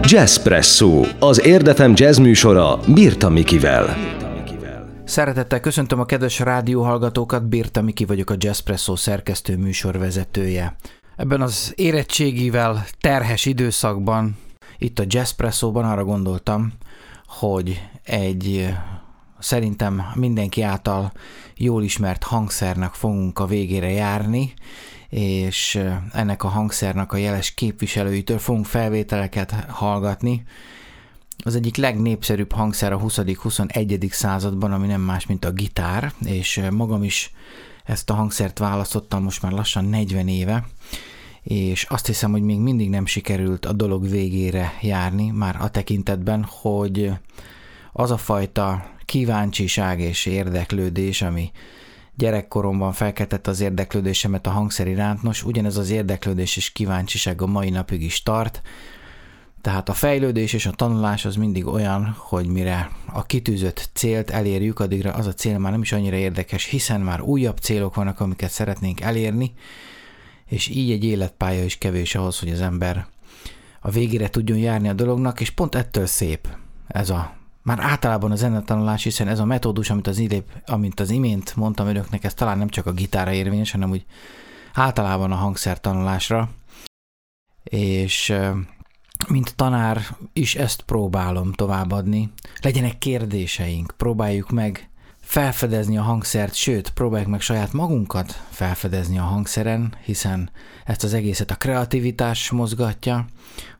Jazzpresso, az Érdefem jazz műsora Birta Mikivel. Szeretettel köszöntöm a kedves rádióhallgatókat, Birta Miki vagyok a Jazzpresso szerkesztő műsorvezetője. Ebben az érettségivel terhes időszakban, itt a Jazzpresso-ban arra gondoltam, hogy egy szerintem mindenki által jól ismert hangszernek fogunk a végére járni, és ennek a hangszernek a jeles képviselőitől fogunk felvételeket hallgatni. Az egyik legnépszerűbb hangszer a 20.-21. században, ami nem más, mint a gitár, és magam is ezt a hangszert választottam most már lassan 40 éve, és azt hiszem, hogy még mindig nem sikerült a dolog végére járni, már a tekintetben, hogy az a fajta kíváncsiság és érdeklődés, ami gyerekkoromban felkeltett az érdeklődésemet a hangszer iránt, nos, ugyanez az érdeklődés és kíváncsiság a mai napig is tart, tehát a fejlődés és a tanulás az mindig olyan, hogy mire a kitűzött célt elérjük, addigra az a cél már nem is annyira érdekes, hiszen már újabb célok vannak, amiket szeretnénk elérni, és így egy életpálya is kevés ahhoz, hogy az ember a végére tudjon járni a dolognak, és pont ettől szép ez a már általában a zenetanulás, hiszen ez a metódus, amit az, idép, amit az imént mondtam önöknek, ez talán nem csak a gitára érvényes, hanem úgy általában a hangszertanulásra. És mint tanár is ezt próbálom továbbadni. Legyenek kérdéseink, próbáljuk meg felfedezni a hangszert, sőt, próbáljuk meg saját magunkat felfedezni a hangszeren, hiszen ezt az egészet a kreativitás mozgatja,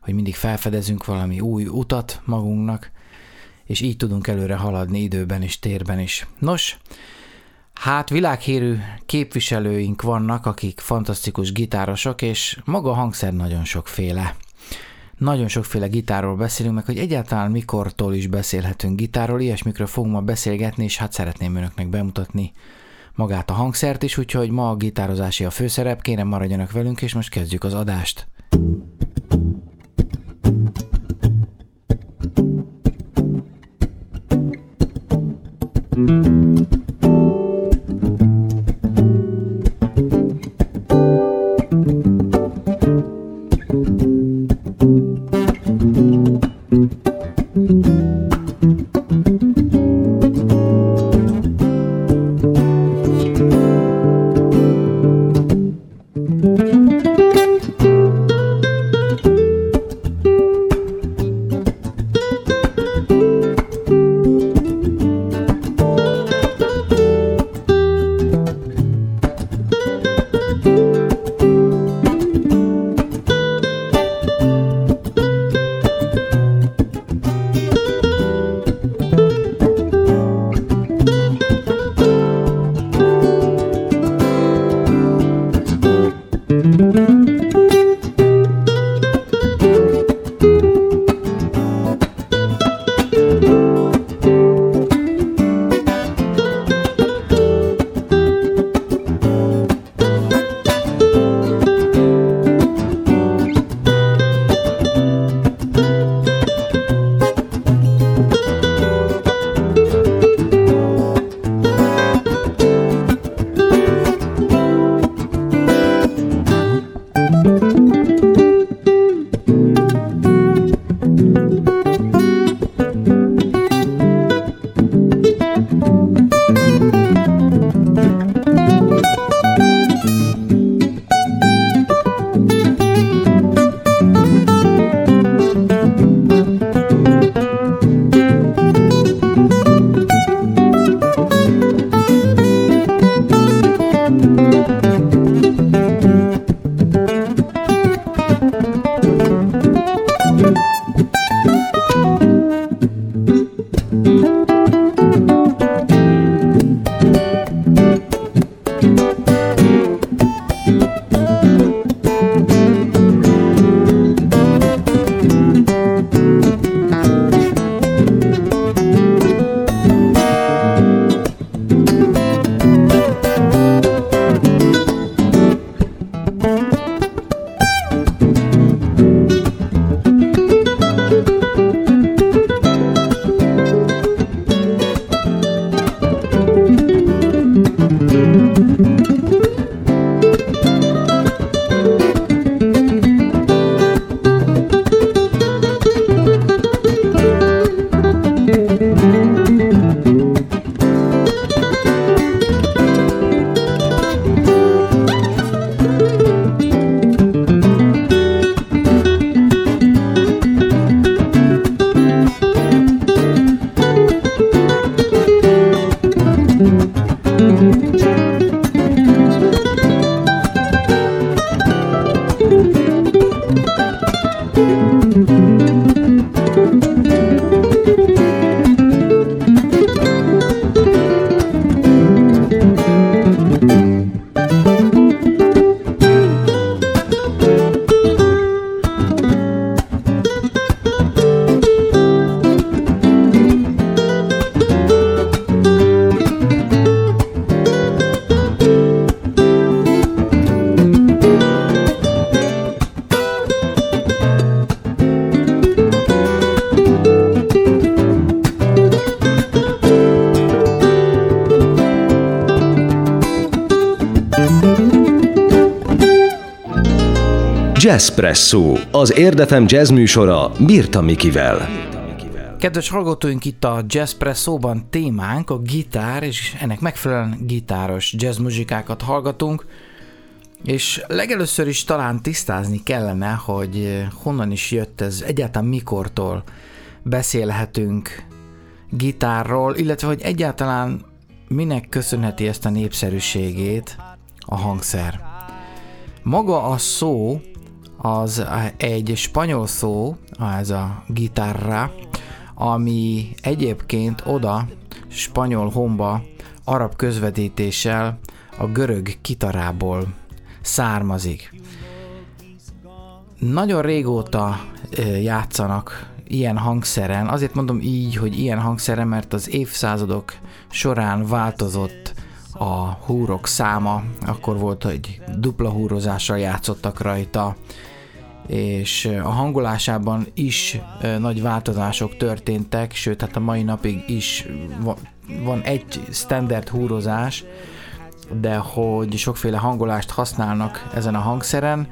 hogy mindig felfedezünk valami új utat magunknak, és így tudunk előre haladni időben és térben is. Nos, hát világhírű képviselőink vannak, akik fantasztikus gitárosok, és maga a hangszer nagyon sokféle. Nagyon sokféle gitárról beszélünk, meg hogy egyáltalán mikortól is beszélhetünk gitárról, ilyesmikről fogunk ma beszélgetni, és hát szeretném önöknek bemutatni magát a hangszert is, úgyhogy ma a gitározási a főszerep, kérem maradjanak velünk, és most kezdjük az adást. Jazzpresso, az Érdefem jazz műsora Birta Mikivel. Kedves hallgatóink, itt a Jazzpresso-ban témánk a gitár, és ennek megfelelően gitáros jazz muzsikákat hallgatunk, és legelőször is talán tisztázni kellene, hogy honnan is jött ez, egyáltalán mikortól beszélhetünk gitárról, illetve hogy egyáltalán minek köszönheti ezt a népszerűségét a hangszer. Maga a szó az egy spanyol szó, ez a gitárra, ami egyébként oda spanyol homba arab közvetítéssel a görög kitarából származik. Nagyon régóta játszanak ilyen hangszeren, azért mondom így, hogy ilyen hangszeren, mert az évszázadok során változott a húrok száma, akkor volt, hogy dupla húrozással játszottak rajta, és a hangolásában is nagy változások történtek, sőt, hát a mai napig is van egy standard húrozás, de hogy sokféle hangolást használnak ezen a hangszeren,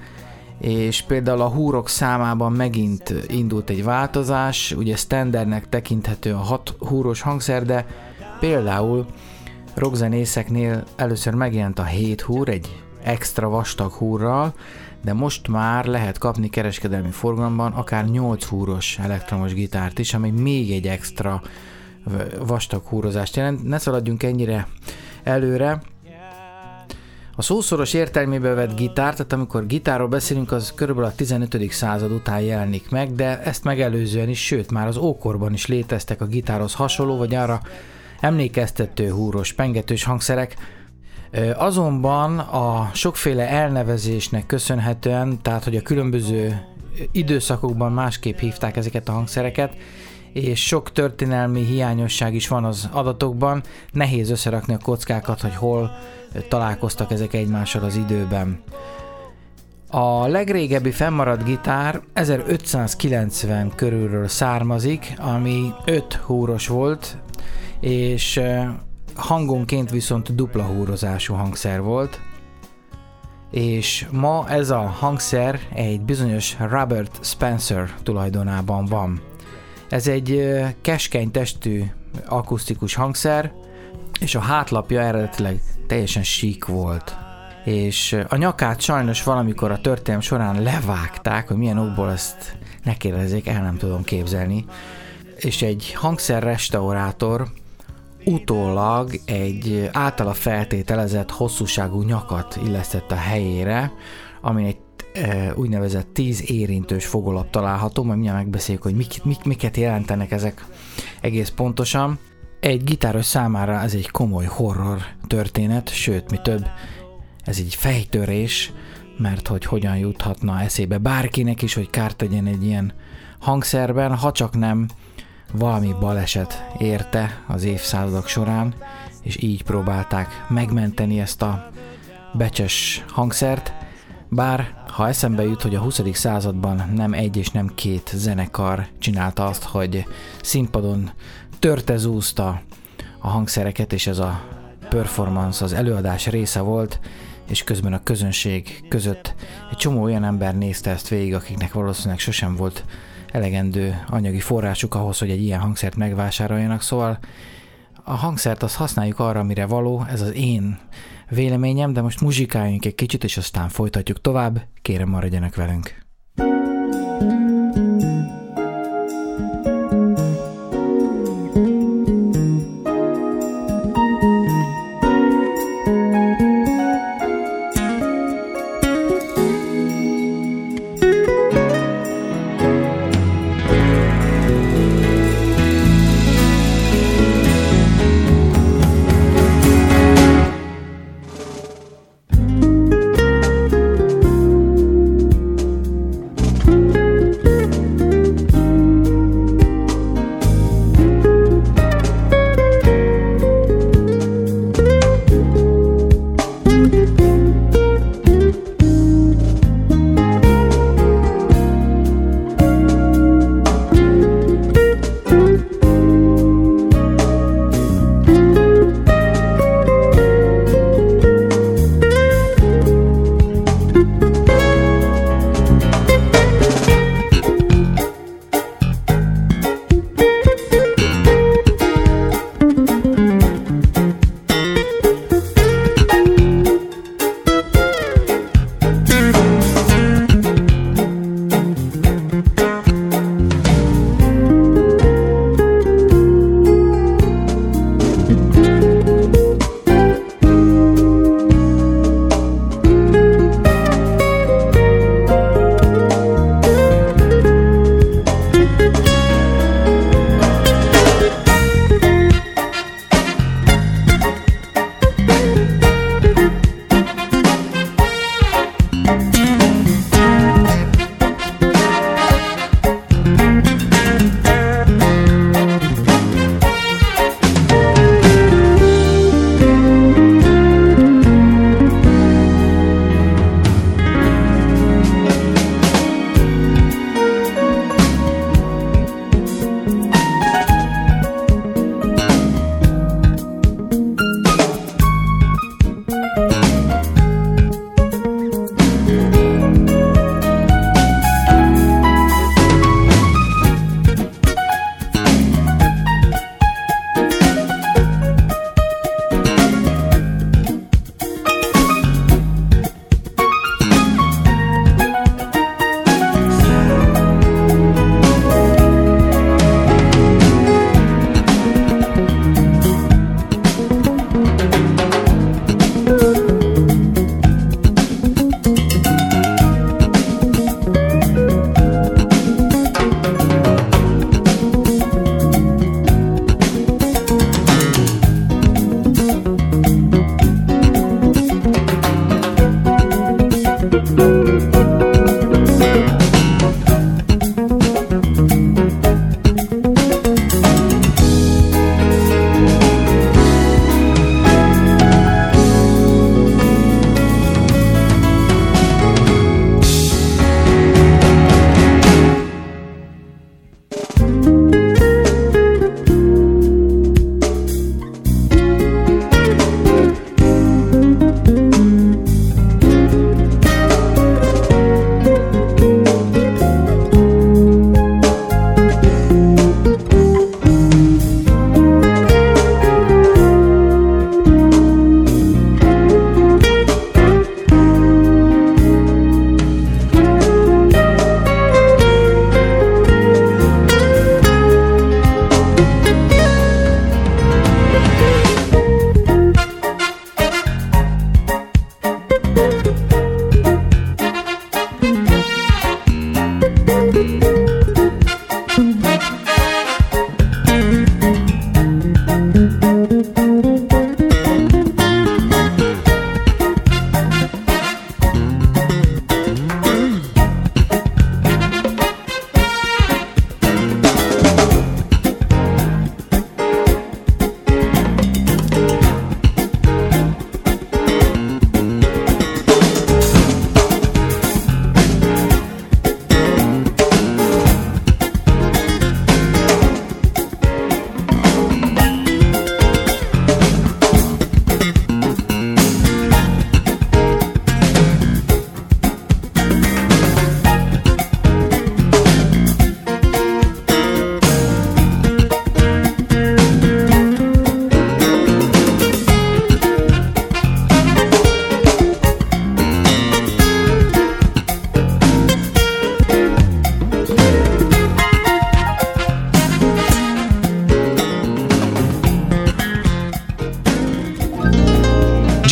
és például a húrok számában megint indult egy változás, ugye standardnek tekinthető a hat húros hangszer, de például rockzenészeknél először megjelent a 7 húr, egy extra vastag húrral, de most már lehet kapni kereskedelmi forgalomban akár 8 húros elektromos gitárt is, ami még egy extra vastag húrozást jelent. Ne szaladjunk ennyire előre, a szószoros értelmébe vett gitár, tehát amikor gitárról beszélünk, az körülbelül a 15. század után jelenik meg, de ezt megelőzően is, sőt már az ókorban is léteztek a gitárhoz hasonló, vagy arra emlékeztető húros, pengetős hangszerek, Azonban a sokféle elnevezésnek köszönhetően, tehát hogy a különböző időszakokban másképp hívták ezeket a hangszereket, és sok történelmi hiányosság is van az adatokban, nehéz összerakni a kockákat, hogy hol találkoztak ezek egymással az időben. A legrégebbi fennmaradt gitár 1590 körülről származik, ami 5 húros volt, és hangonként viszont dupla húrozású hangszer volt, és ma ez a hangszer egy bizonyos Robert Spencer tulajdonában van. Ez egy keskeny testű akusztikus hangszer, és a hátlapja eredetileg teljesen sík volt. És a nyakát sajnos valamikor a történelm során levágták, hogy milyen okból ezt ne kérdezzék, el nem tudom képzelni. És egy hangszer restaurátor utólag egy általa feltételezett hosszúságú nyakat illesztett a helyére, ami egy e, úgynevezett tíz érintős fogolap található, majd mindjárt megbeszéljük, hogy mik, mik, miket jelentenek ezek egész pontosan. Egy gitáros számára ez egy komoly horror történet, sőt, mi több, ez egy fejtörés, mert hogy hogyan juthatna eszébe bárkinek is, hogy kárt tegyen egy ilyen hangszerben, ha csak nem valami baleset érte az évszázadok során, és így próbálták megmenteni ezt a becses hangszert, bár ha eszembe jut, hogy a 20. században nem egy és nem két zenekar csinálta azt, hogy színpadon törtezúzta a hangszereket, és ez a performance, az előadás része volt, és közben a közönség között egy csomó olyan ember nézte ezt végig, akiknek valószínűleg sosem volt elegendő anyagi forrásuk ahhoz, hogy egy ilyen hangszert megvásároljanak, szóval a hangszert azt használjuk arra, amire való, ez az én véleményem, de most muzsikáljunk egy kicsit, és aztán folytatjuk tovább, kérem maradjanak velünk.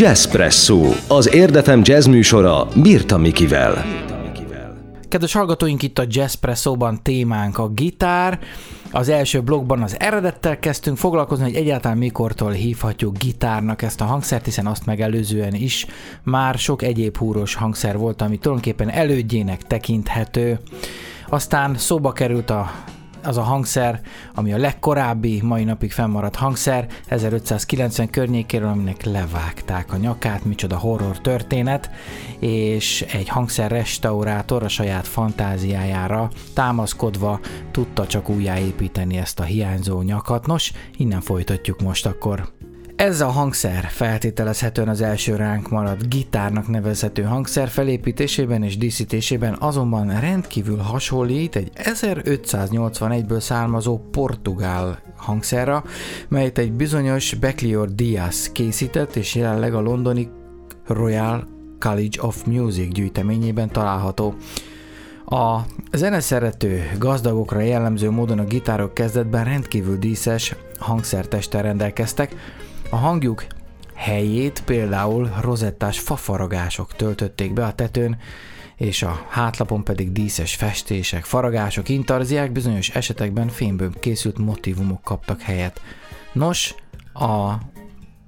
Jazzpresso, az Érdefem jazz műsora Birta Mikivel. Kedves hallgatóink, itt a Jazzpresso-ban témánk a gitár. Az első blogban az eredettel kezdtünk foglalkozni, hogy egyáltalán mikortól hívhatjuk gitárnak ezt a hangszert, hiszen azt megelőzően is már sok egyéb húros hangszer volt, ami tulajdonképpen elődjének tekinthető. Aztán szóba került a az a hangszer, ami a legkorábbi, mai napig fennmaradt hangszer, 1590 környékéről, aminek levágták a nyakát, micsoda horror történet, és egy hangszer restaurátor a saját fantáziájára támaszkodva tudta csak újjáépíteni ezt a hiányzó nyakat. Nos, innen folytatjuk most akkor. Ez a hangszer feltételezhetően az első ránk maradt gitárnak nevezhető hangszer felépítésében és díszítésében azonban rendkívül hasonlít egy 1581-ből származó portugál hangszerra, melyet egy bizonyos Beclior Diaz készített és jelenleg a londoni Royal College of Music gyűjteményében található. A zeneszerető gazdagokra jellemző módon a gitárok kezdetben rendkívül díszes hangszertesttel rendelkeztek, a hangjuk helyét például rozettás fafaragások töltötték be a tetőn, és a hátlapon pedig díszes festések, faragások, intarziák, bizonyos esetekben fémből készült motivumok kaptak helyet. Nos, a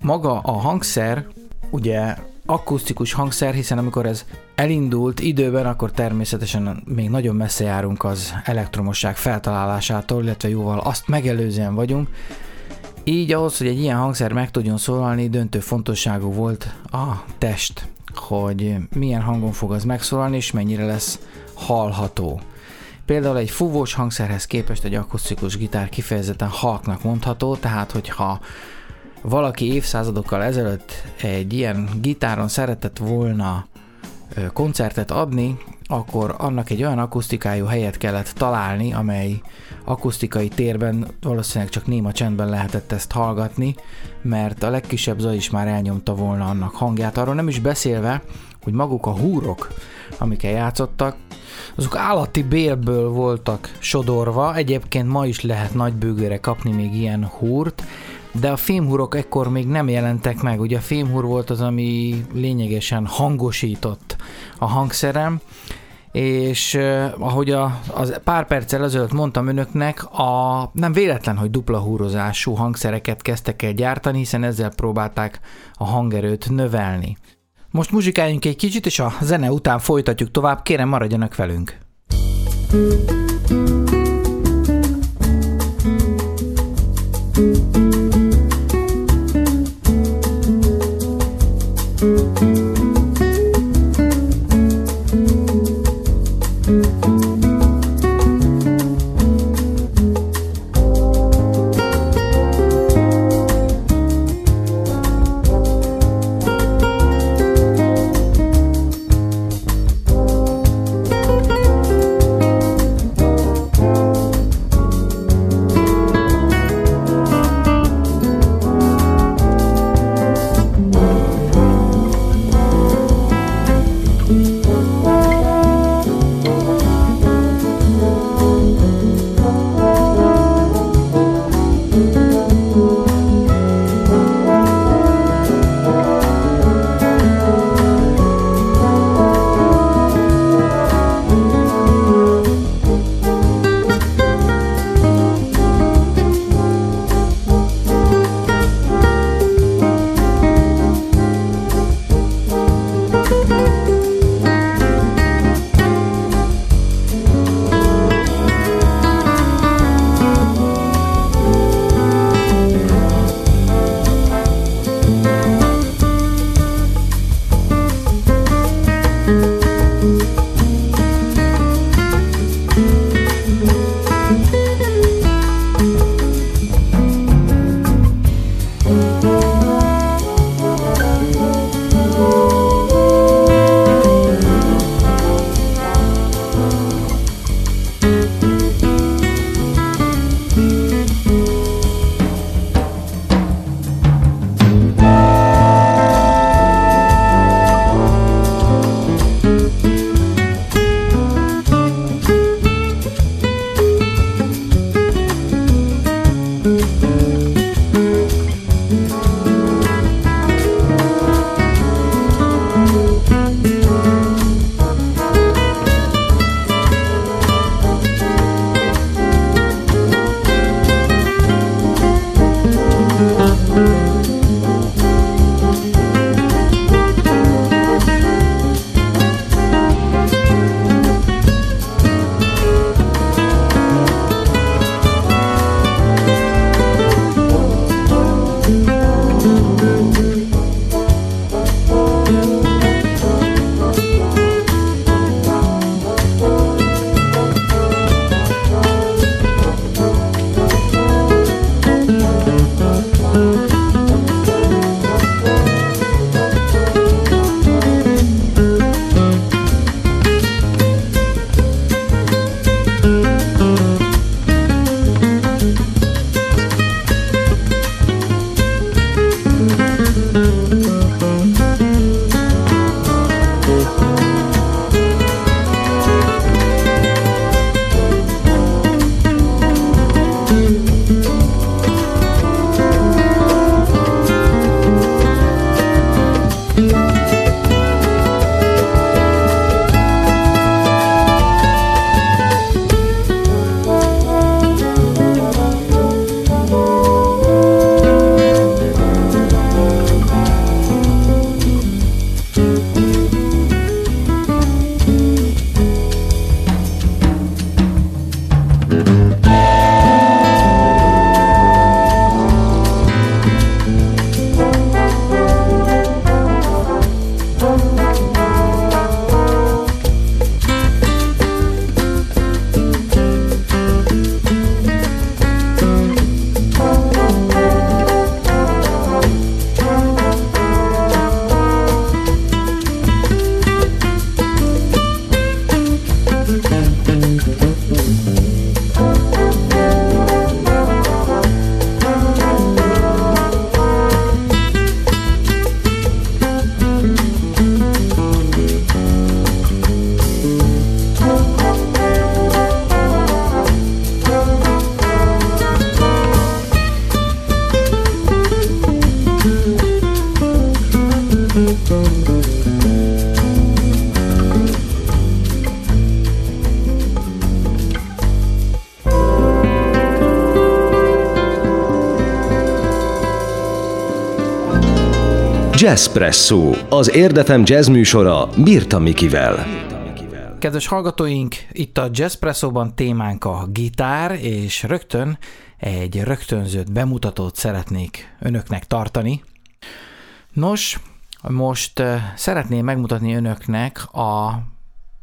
maga a hangszer, ugye akusztikus hangszer, hiszen amikor ez elindult időben, akkor természetesen még nagyon messze járunk az elektromosság feltalálásától, illetve jóval azt megelőzően vagyunk, így ahhoz, hogy egy ilyen hangszer meg tudjon szólalni, döntő fontosságú volt a test, hogy milyen hangon fog az megszólalni, és mennyire lesz hallható. Például egy fúvós hangszerhez képest egy akusztikus gitár kifejezetten halknak mondható, tehát hogyha valaki évszázadokkal ezelőtt egy ilyen gitáron szeretett volna koncertet adni, akkor annak egy olyan akusztikájú helyet kellett találni, amely akusztikai térben valószínűleg csak néma csendben lehetett ezt hallgatni, mert a legkisebb zaj is már elnyomta volna annak hangját. Arról nem is beszélve, hogy maguk a húrok, amikkel játszottak, azok állati bélből voltak sodorva, egyébként ma is lehet nagy bőgőre kapni még ilyen húrt, de a fémhurok ekkor még nem jelentek meg. Ugye a fémhur volt az, ami lényegesen hangosított a hangszerem, és ahogy a, az pár perccel ezelőtt mondtam önöknek, a, nem véletlen, hogy dupla húrozású hangszereket kezdtek el gyártani, hiszen ezzel próbálták a hangerőt növelni. Most muzsikáljunk egy kicsit, és a zene után folytatjuk tovább, kérem maradjanak velünk. thank Jazzpresso, az Érdefem jazz műsora Birta Mikivel. Kedves hallgatóink, itt a Jazzpresso-ban témánk a gitár, és rögtön egy rögtönzött bemutatót szeretnék önöknek tartani. Nos, most eh, szeretném megmutatni önöknek a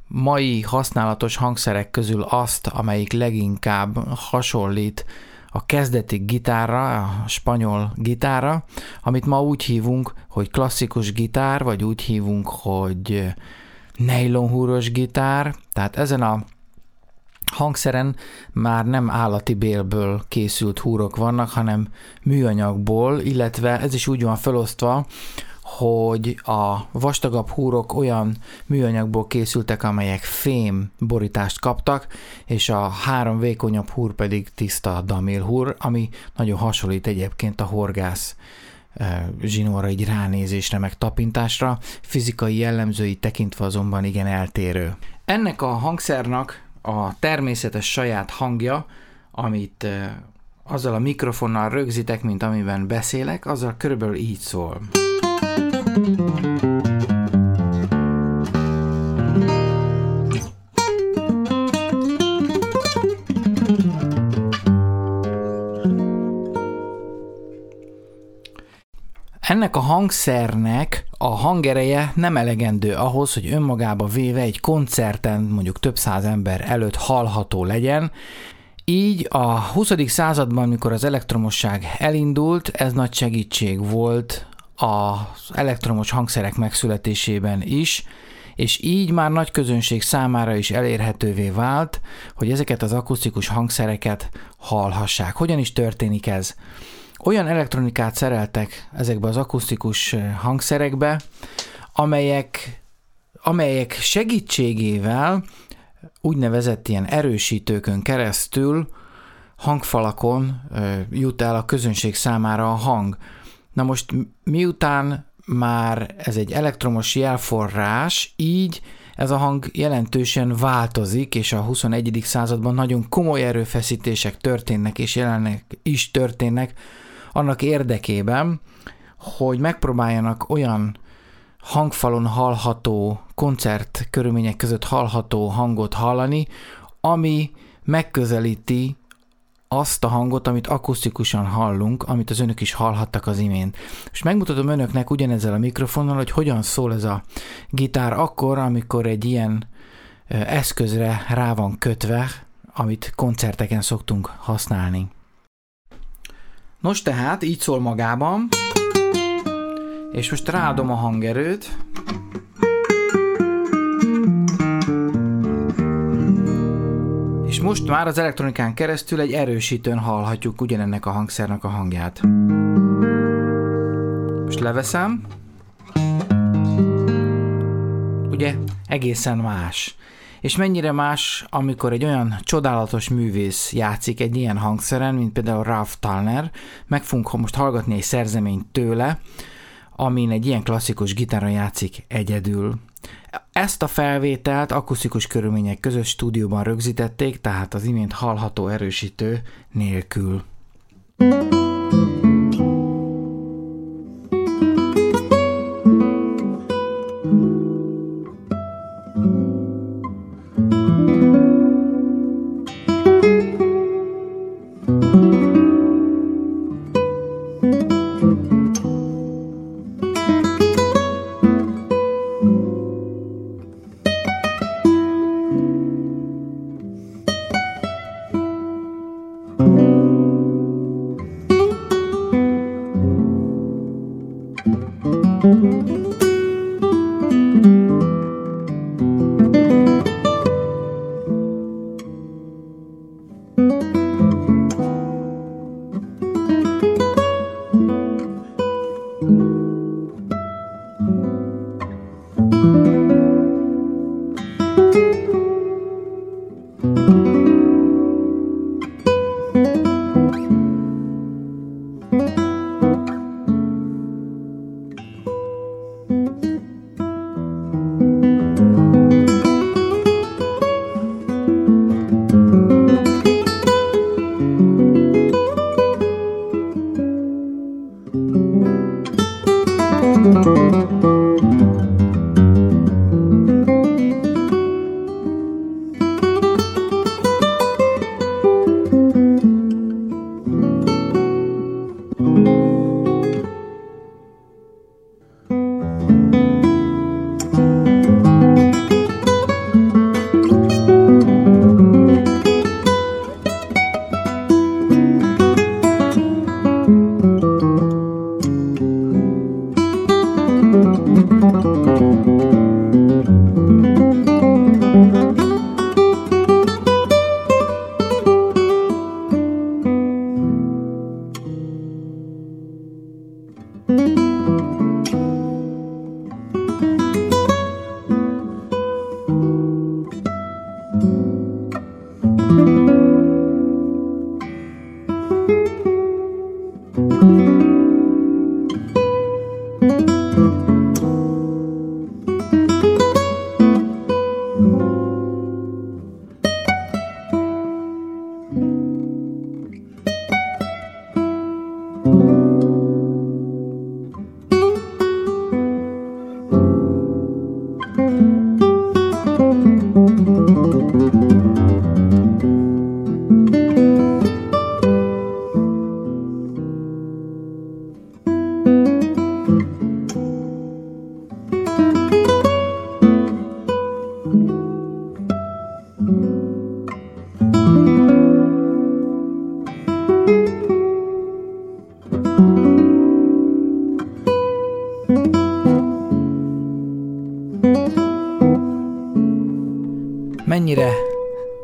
mai használatos hangszerek közül azt, amelyik leginkább hasonlít a kezdeti gitárra, a spanyol gitárra, amit ma úgy hívunk, hogy klasszikus gitár, vagy úgy hívunk, hogy nylonhúros gitár, tehát ezen a hangszeren már nem állati bélből készült húrok vannak, hanem műanyagból, illetve ez is úgy van felosztva, hogy a vastagabb húrok olyan műanyagból készültek, amelyek fém borítást kaptak, és a három vékonyabb húr pedig tiszta damil húr, ami nagyon hasonlít egyébként a horgász e, zsinóra egy ránézésre, meg tapintásra, fizikai jellemzői tekintve azonban igen eltérő. Ennek a hangszernak a természetes saját hangja, amit e, azzal a mikrofonnal rögzítek, mint amiben beszélek, azzal körülbelül így szól. Ennek a hangszernek a hangereje nem elegendő ahhoz, hogy önmagába véve egy koncerten mondjuk több száz ember előtt hallható legyen, így a 20. században, mikor az elektromosság elindult, ez nagy segítség volt az elektromos hangszerek megszületésében is, és így már nagy közönség számára is elérhetővé vált, hogy ezeket az akusztikus hangszereket hallhassák. Hogyan is történik ez? Olyan elektronikát szereltek ezekbe az akusztikus hangszerekbe, amelyek, amelyek segítségével úgynevezett ilyen erősítőkön keresztül hangfalakon jut el a közönség számára a hang. Na most miután már ez egy elektromos jelforrás, így ez a hang jelentősen változik, és a 21. században nagyon komoly erőfeszítések történnek, és jelenleg is történnek annak érdekében, hogy megpróbáljanak olyan hangfalon hallható, koncert körülmények között hallható hangot hallani, ami megközelíti azt a hangot, amit akusztikusan hallunk, amit az önök is hallhattak az imént. És megmutatom önöknek ugyanezzel a mikrofonnal, hogy hogyan szól ez a gitár akkor, amikor egy ilyen eszközre rá van kötve, amit koncerteken szoktunk használni. Nos tehát, így szól magában, és most ráadom a hangerőt, És most már az elektronikán keresztül egy erősítőn hallhatjuk ugyanennek a hangszernek a hangját. Most leveszem. Ugye egészen más. És mennyire más, amikor egy olyan csodálatos művész játszik egy ilyen hangszeren, mint például Ralph Talner, meg fogunk most hallgatni egy szerzeményt tőle, amin egy ilyen klasszikus gitáron játszik egyedül. Ezt a felvételt akusztikus körülmények között stúdióban rögzítették, tehát az imént hallható erősítő nélkül. thank you.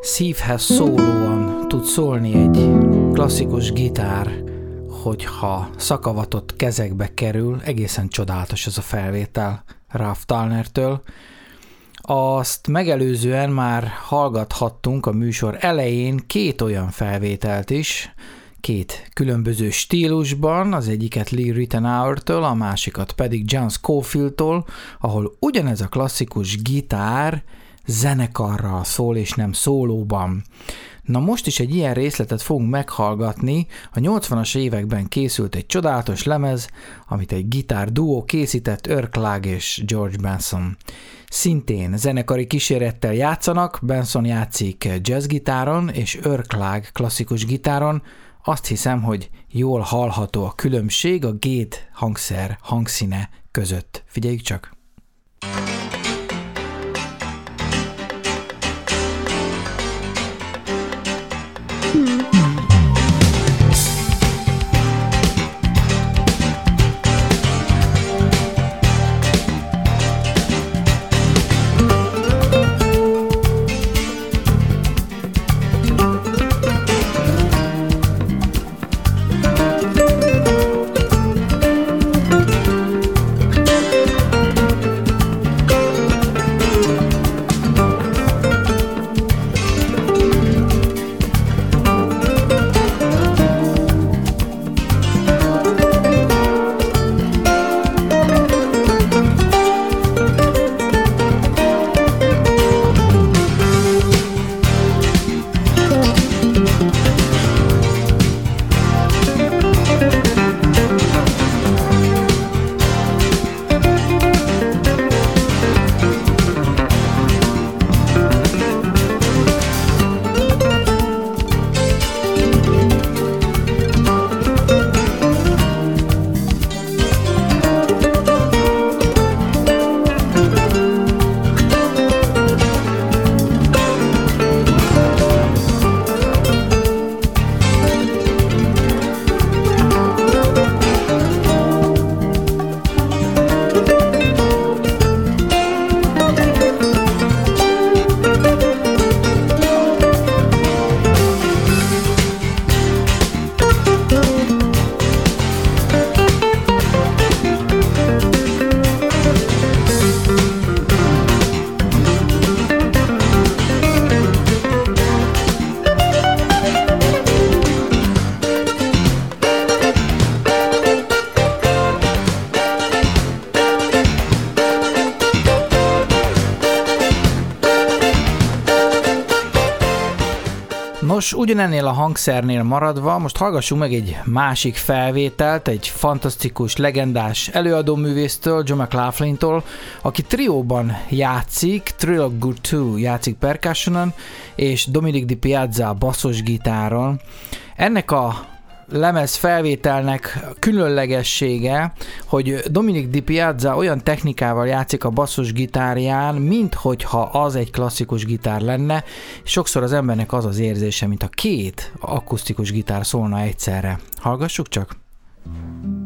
Szívhez szólóan tud szólni egy klasszikus gitár, hogyha szakavatott kezekbe kerül, egészen csodálatos ez a felvétel Ralph Talnertől. Azt megelőzően már hallgathattunk a műsor elején két olyan felvételt is, két különböző stílusban, az egyiket Lee Rittenauer-től, a másikat pedig John Scofield-tól, ahol ugyanez a klasszikus gitár zenekarral szól, és nem szólóban. Na most is egy ilyen részletet fogunk meghallgatni. A 80-as években készült egy csodálatos lemez, amit egy gitár duó készített Örklág és George Benson. Szintén zenekari kísérettel játszanak, Benson játszik jazzgitáron és Örklág klasszikus gitáron. Azt hiszem, hogy jól hallható a különbség a gét hangszer hangszíne között. Figyeljük csak! thank you Nos, ugyanennél a hangszernél maradva, most hallgassunk meg egy másik felvételt, egy fantasztikus, legendás előadóművésztől, John McLaughlin-tól, aki trióban játszik, Good 2 játszik percussionon, és Dominic Di Piazza basszusgitáron. Ennek a lemez felvételnek különlegessége, hogy Dominic Di Piazza olyan technikával játszik a basszus gitárján, mint hogyha az egy klasszikus gitár lenne. Sokszor az embernek az az érzése, mint a két akusztikus gitár szólna egyszerre. Hallgassuk csak! thank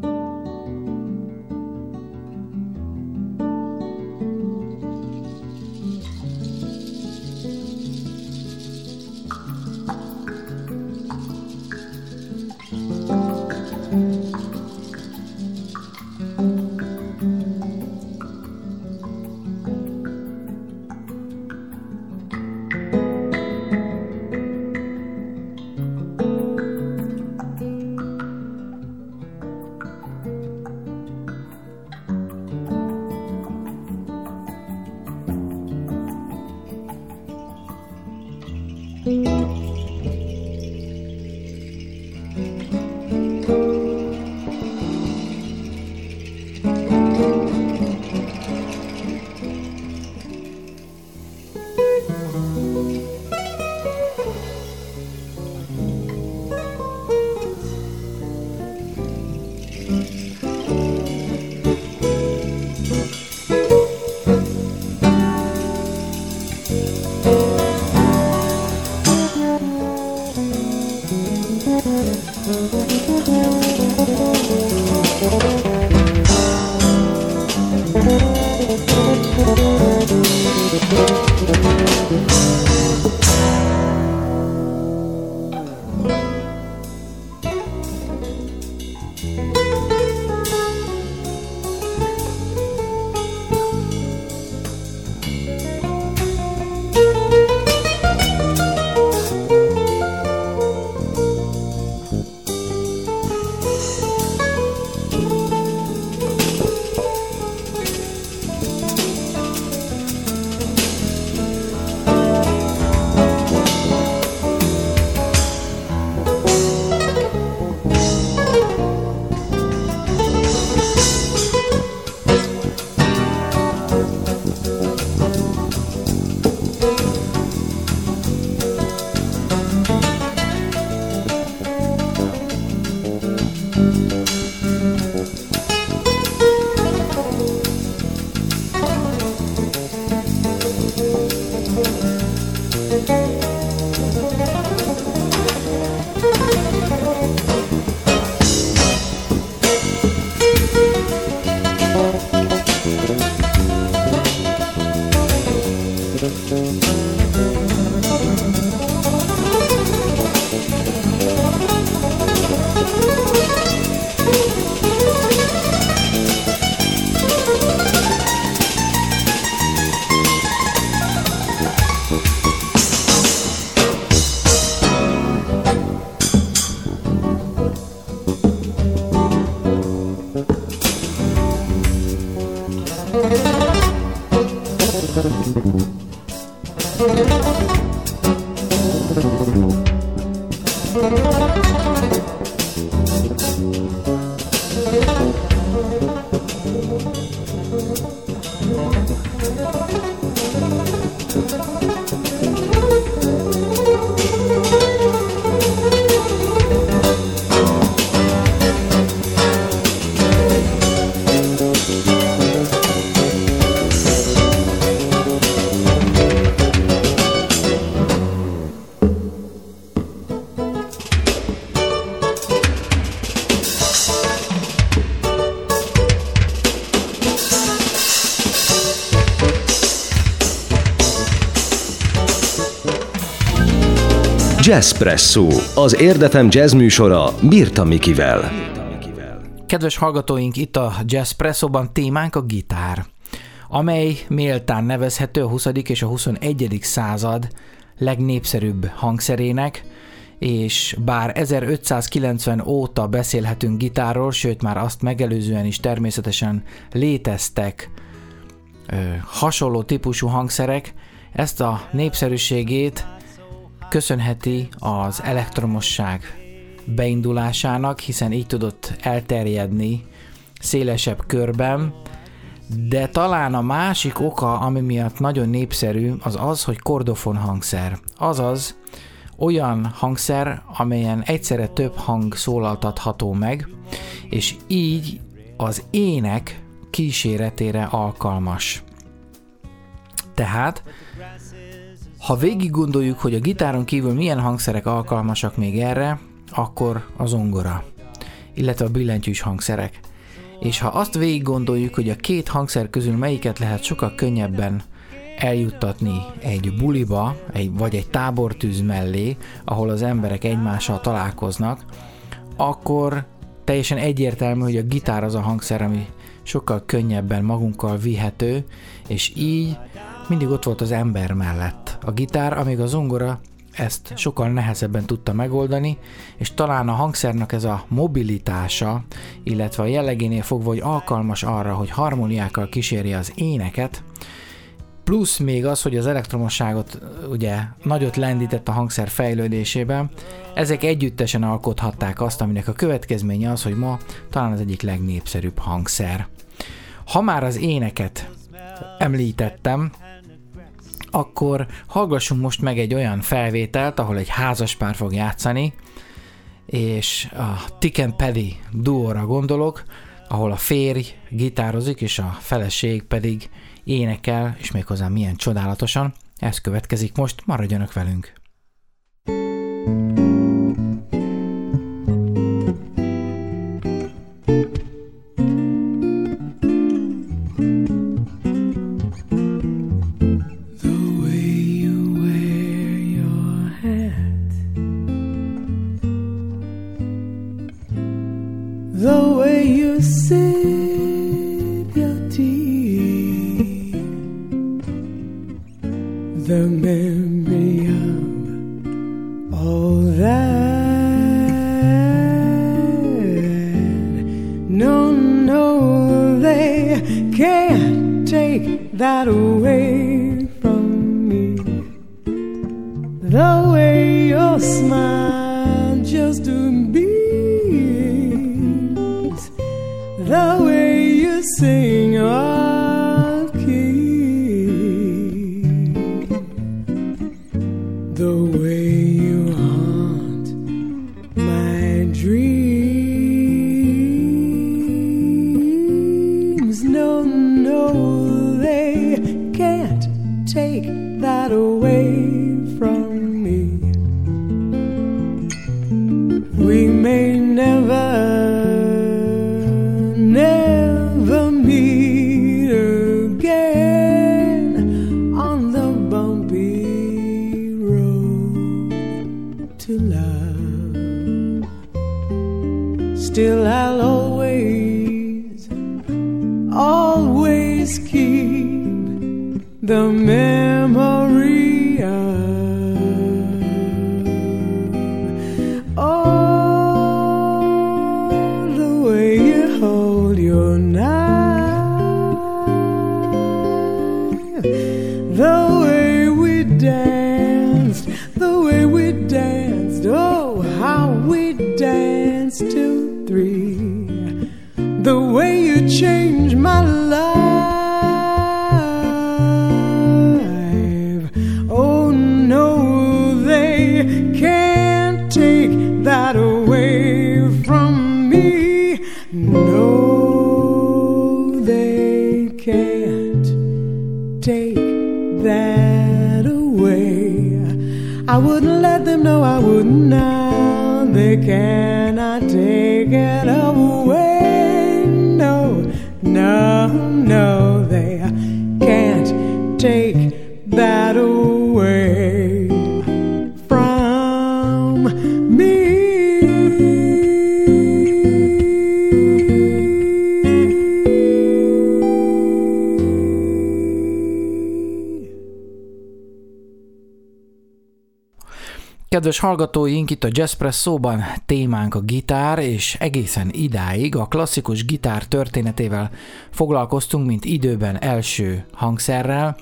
Jazzpresso, az Érdefem jazz műsora Birta Mikivel. Kedves hallgatóink, itt a Jazzpresso-ban témánk a gitár, amely méltán nevezhető a 20. és a 21. század legnépszerűbb hangszerének, és bár 1590 óta beszélhetünk gitáról, sőt már azt megelőzően is természetesen léteztek ö, hasonló típusú hangszerek, ezt a népszerűségét köszönheti az elektromosság beindulásának, hiszen így tudott elterjedni szélesebb körben, de talán a másik oka, ami miatt nagyon népszerű, az az, hogy kordofon hangszer. Azaz olyan hangszer, amelyen egyszerre több hang szólaltatható meg, és így az ének kíséretére alkalmas. Tehát ha végig gondoljuk, hogy a gitáron kívül milyen hangszerek alkalmasak még erre, akkor a zongora, illetve a billentyűs hangszerek. És ha azt végig gondoljuk, hogy a két hangszer közül melyiket lehet sokkal könnyebben eljuttatni egy buliba, egy, vagy egy tábortűz mellé, ahol az emberek egymással találkoznak, akkor teljesen egyértelmű, hogy a gitár az a hangszer, ami sokkal könnyebben magunkkal vihető, és így mindig ott volt az ember mellett. A gitár, amíg a zongora ezt sokkal nehezebben tudta megoldani, és talán a hangszernek ez a mobilitása, illetve a jellegénél fogva, hogy alkalmas arra, hogy harmóniákkal kíséri az éneket, plusz még az, hogy az elektromosságot ugye nagyot lendített a hangszer fejlődésében, ezek együttesen alkothatták azt, aminek a következménye az, hogy ma talán az egyik legnépszerűbb hangszer. Ha már az éneket említettem, akkor hallgassunk most meg egy olyan felvételt, ahol egy házaspár fog játszani, és a Tick and duóra gondolok, ahol a férj gitározik, és a feleség pedig énekel, és méghozzá milyen csodálatosan. Ez következik most, maradjanak velünk! Kedves hallgatóink, itt a Jazzpresszóban témánk a gitár, és egészen idáig a klasszikus gitár történetével foglalkoztunk, mint időben első hangszerrel,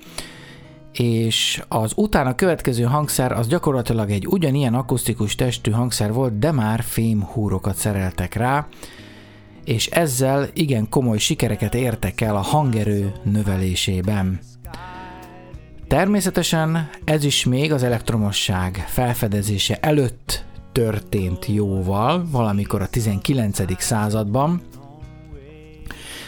és az utána következő hangszer az gyakorlatilag egy ugyanilyen akusztikus testű hangszer volt, de már fém húrokat szereltek rá, és ezzel igen komoly sikereket értek el a hangerő növelésében. Természetesen ez is még az elektromosság felfedezése előtt történt jóval, valamikor a 19. században,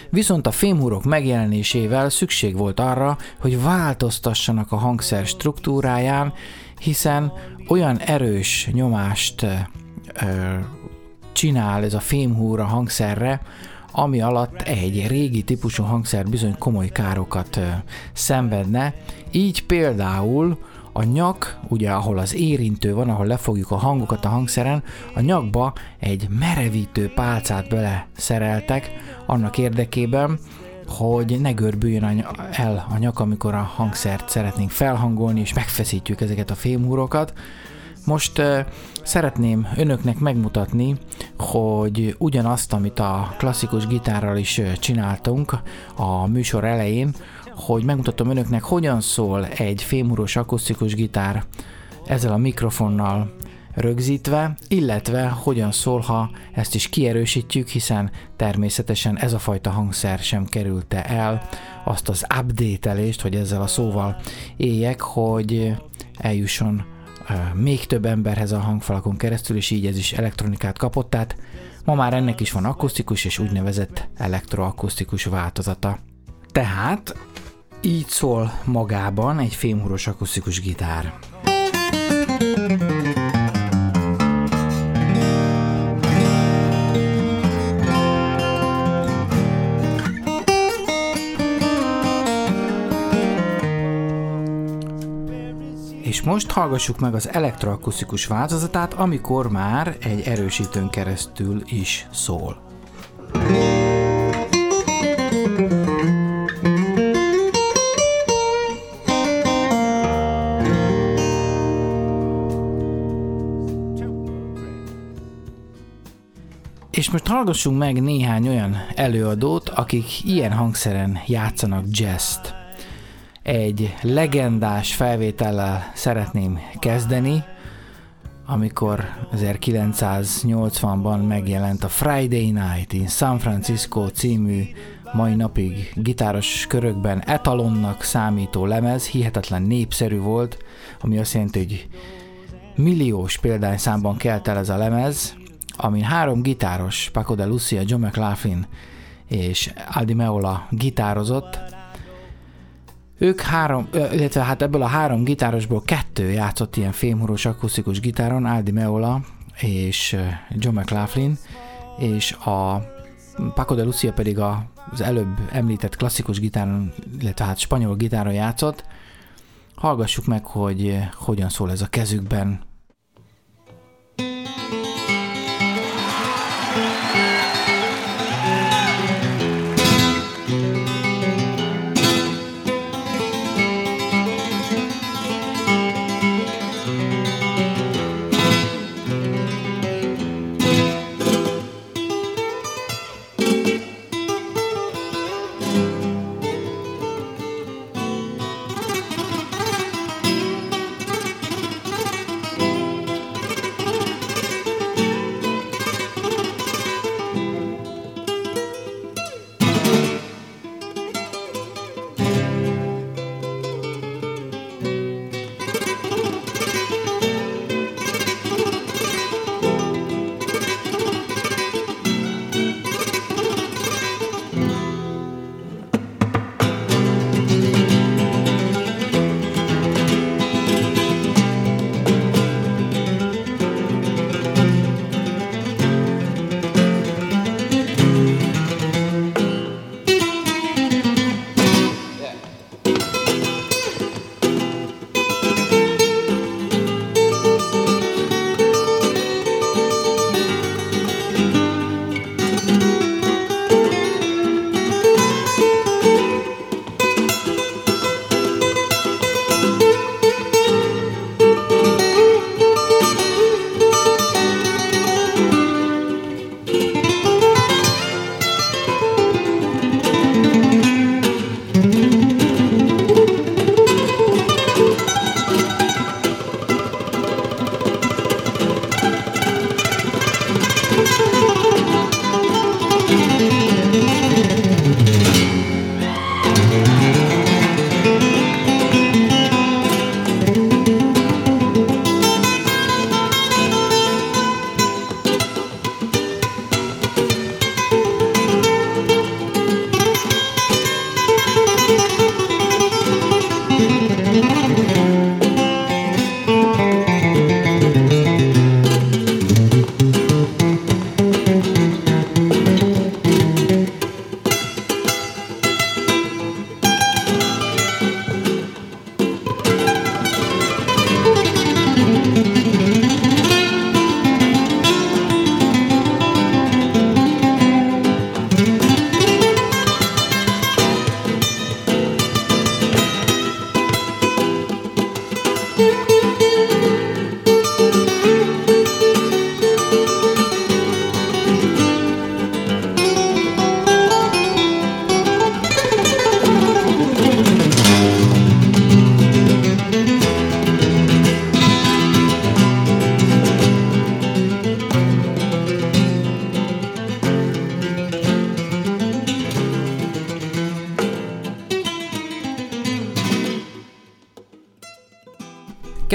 Viszont a fémhúrok megjelenésével szükség volt arra, hogy változtassanak a hangszer struktúráján, hiszen olyan erős nyomást ö, csinál ez a fémhúr a hangszerre, ami alatt egy régi típusú hangszer bizony komoly károkat szenvedne, így például a nyak, ugye ahol az érintő van, ahol lefogjuk a hangokat a hangszeren, a nyakba egy merevítő pálcát bele szereltek annak érdekében, hogy ne görbüljön el a nyak, amikor a hangszert szeretnénk felhangolni, és megfeszítjük ezeket a fémhúrokat. Most szeretném önöknek megmutatni, hogy ugyanazt, amit a klasszikus gitárral is csináltunk a műsor elején, hogy megmutatom önöknek, hogyan szól egy fémúros akusztikus gitár ezzel a mikrofonnal rögzítve, illetve hogyan szól, ha ezt is kierősítjük, hiszen természetesen ez a fajta hangszer sem kerülte el azt az update-elést, hogy ezzel a szóval éljek, hogy eljusson még több emberhez a hangfalakon keresztül, és így ez is elektronikát kapott, tehát ma már ennek is van akusztikus és úgynevezett elektroakusztikus változata. Tehát így szól magában egy fémhúros akusztikus gitár. És most hallgassuk meg az elektroakusztikus változatát, amikor már egy erősítőn keresztül is szól. És most hallgassunk meg néhány olyan előadót, akik ilyen hangszeren játszanak jazzt. Egy legendás felvétellel szeretném kezdeni, amikor 1980-ban megjelent a Friday Night in San Francisco című mai napig gitáros körökben etalonnak számító lemez, hihetetlen népszerű volt, ami azt jelenti, hogy milliós példányszámban kelt el ez a lemez, amin három gitáros, Paco de Lucia, John McLaughlin és Aldi Meola gitározott. Ők három, illetve hát ebből a három gitárosból kettő játszott ilyen fémhúrós akusztikus gitáron, Aldi Meola és John McLaughlin, és a Paco de Lucia pedig az előbb említett klasszikus gitáron, illetve hát spanyol gitáron játszott. Hallgassuk meg, hogy hogyan szól ez a kezükben,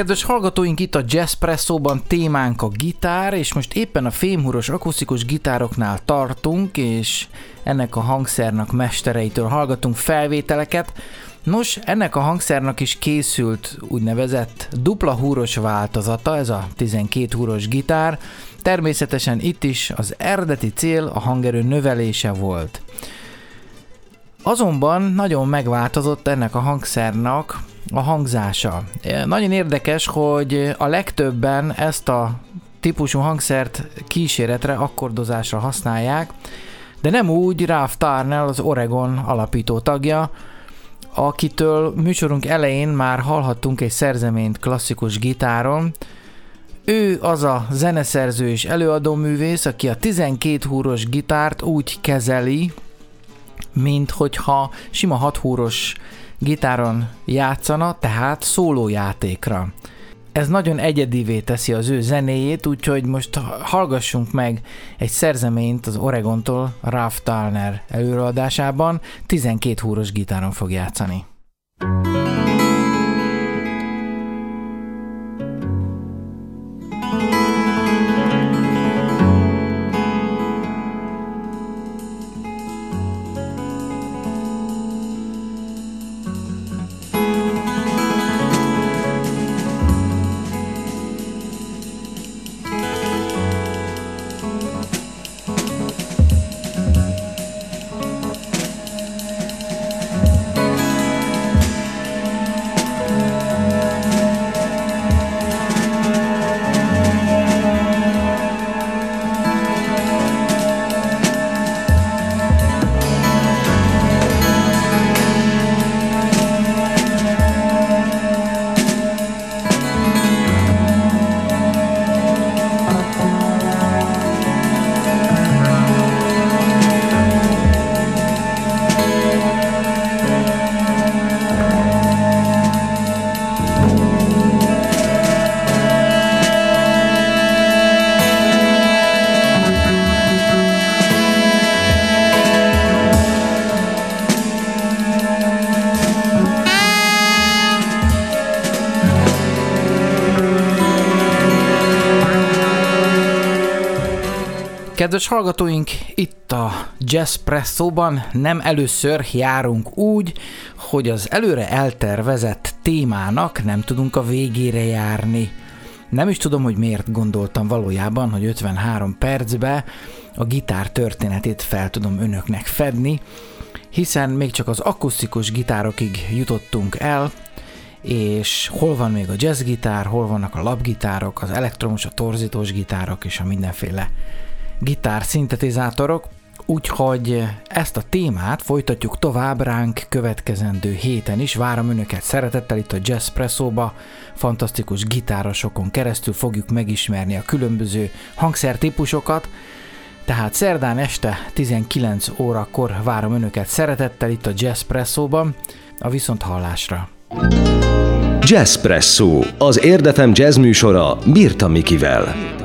Kedves hallgatóink, itt a Jazzpresszóban témánk a gitár, és most éppen a fémhúros akusztikus gitároknál tartunk, és ennek a hangszernak mestereitől hallgatunk felvételeket. Nos, ennek a hangszernak is készült úgynevezett dupla húros változata, ez a 12 húros gitár. Természetesen itt is az eredeti cél a hangerő növelése volt. Azonban nagyon megváltozott ennek a hangszernak a hangzása. Nagyon érdekes, hogy a legtöbben ezt a típusú hangszert kíséretre, akkordozásra használják, de nem úgy Ralph Tarnell, az Oregon alapító tagja, akitől műsorunk elején már hallhattunk egy szerzeményt klasszikus gitáron. Ő az a zeneszerző és előadó művész, aki a 12 húros gitárt úgy kezeli, mint hogyha sima 6 húros gitáron játszana, tehát szólójátékra. Ez nagyon egyedivé teszi az ő zenéjét, úgyhogy most hallgassunk meg egy szerzeményt az Oregontól, Ralph Talner előadásában, 12 húros gitáron fog játszani. thank you Kedves hallgatóink, itt a Jazz Presszóban nem először járunk úgy, hogy az előre eltervezett témának nem tudunk a végére járni. Nem is tudom, hogy miért gondoltam valójában, hogy 53 percbe a gitár történetét fel tudom önöknek fedni, hiszen még csak az akusztikus gitárokig jutottunk el, és hol van még a jazzgitár, hol vannak a labgitárok, az elektromos, a torzítós gitárok és a mindenféle gitár szintetizátorok, úgyhogy ezt a témát folytatjuk tovább ránk következendő héten is. Várom önöket szeretettel itt a Jazz Presszóba, fantasztikus gitárosokon keresztül fogjuk megismerni a különböző hangszertípusokat, tehát szerdán este 19 órakor várom önöket szeretettel itt a Jazz Presszóban, a viszont hallásra. Jazz Presszó, az érdefem jazz műsora Birta Mikivel.